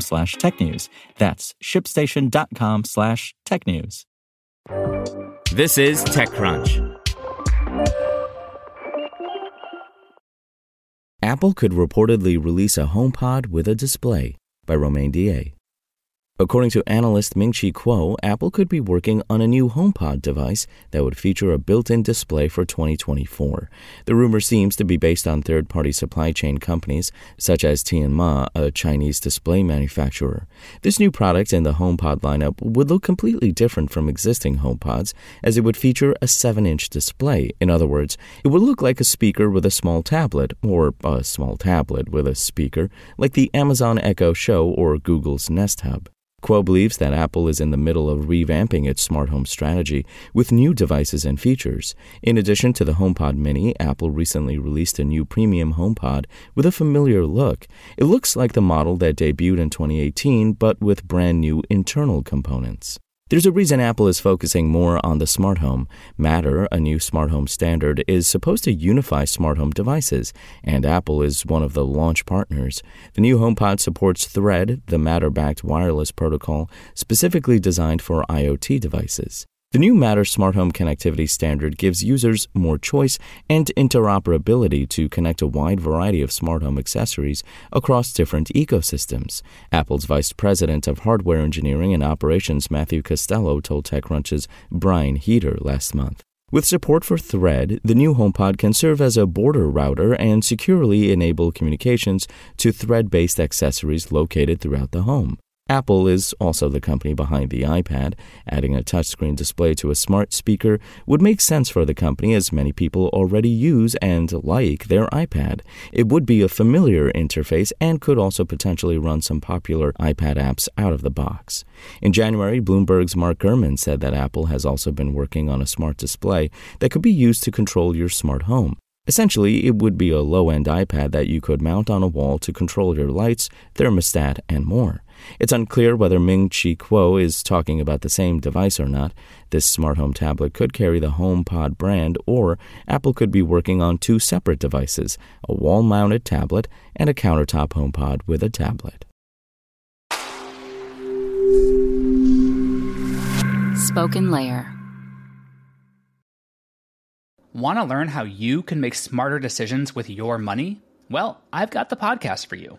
slash technews. That's shipstation.com slash technews. This is TechCrunch. Apple could reportedly release a HomePod with a display by Romain Dillet. According to analyst Ming-Chi Kuo, Apple could be working on a new HomePod device that would feature a built-in display for 2024. The rumor seems to be based on third-party supply chain companies such as Tianma, a Chinese display manufacturer. This new product in the HomePod lineup would look completely different from existing HomePods as it would feature a 7-inch display. In other words, it would look like a speaker with a small tablet or a small tablet with a speaker, like the Amazon Echo Show or Google's Nest Hub. Kuo believes that Apple is in the middle of revamping its smart home strategy with new devices and features. In addition to the HomePod Mini, Apple recently released a new premium HomePod with a familiar look. It looks like the model that debuted in 2018, but with brand new internal components. There's a reason Apple is focusing more on the smart home. Matter, a new smart home standard, is supposed to unify smart home devices, and Apple is one of the launch partners. The new HomePod supports Thread, the Matter backed wireless protocol specifically designed for IoT devices. The new Matter smart home connectivity standard gives users more choice and interoperability to connect a wide variety of smart home accessories across different ecosystems. Apple's Vice President of Hardware Engineering and Operations, Matthew Costello, told TechCrunch's Brian Heater last month. With support for Thread, the new HomePod can serve as a border router and securely enable communications to Thread based accessories located throughout the home. Apple is also the company behind the iPad. Adding a touchscreen display to a smart speaker would make sense for the company as many people already use and like their iPad. It would be a familiar interface and could also potentially run some popular iPad apps out of the box. In January, Bloomberg's Mark Gurman said that Apple has also been working on a smart display that could be used to control your smart home. Essentially, it would be a low end iPad that you could mount on a wall to control your lights, thermostat, and more. It's unclear whether Ming Chi Kuo is talking about the same device or not. This smart home tablet could carry the HomePod brand, or Apple could be working on two separate devices a wall mounted tablet and a countertop HomePod with a tablet. Spoken Layer. Want to learn how you can make smarter decisions with your money? Well, I've got the podcast for you.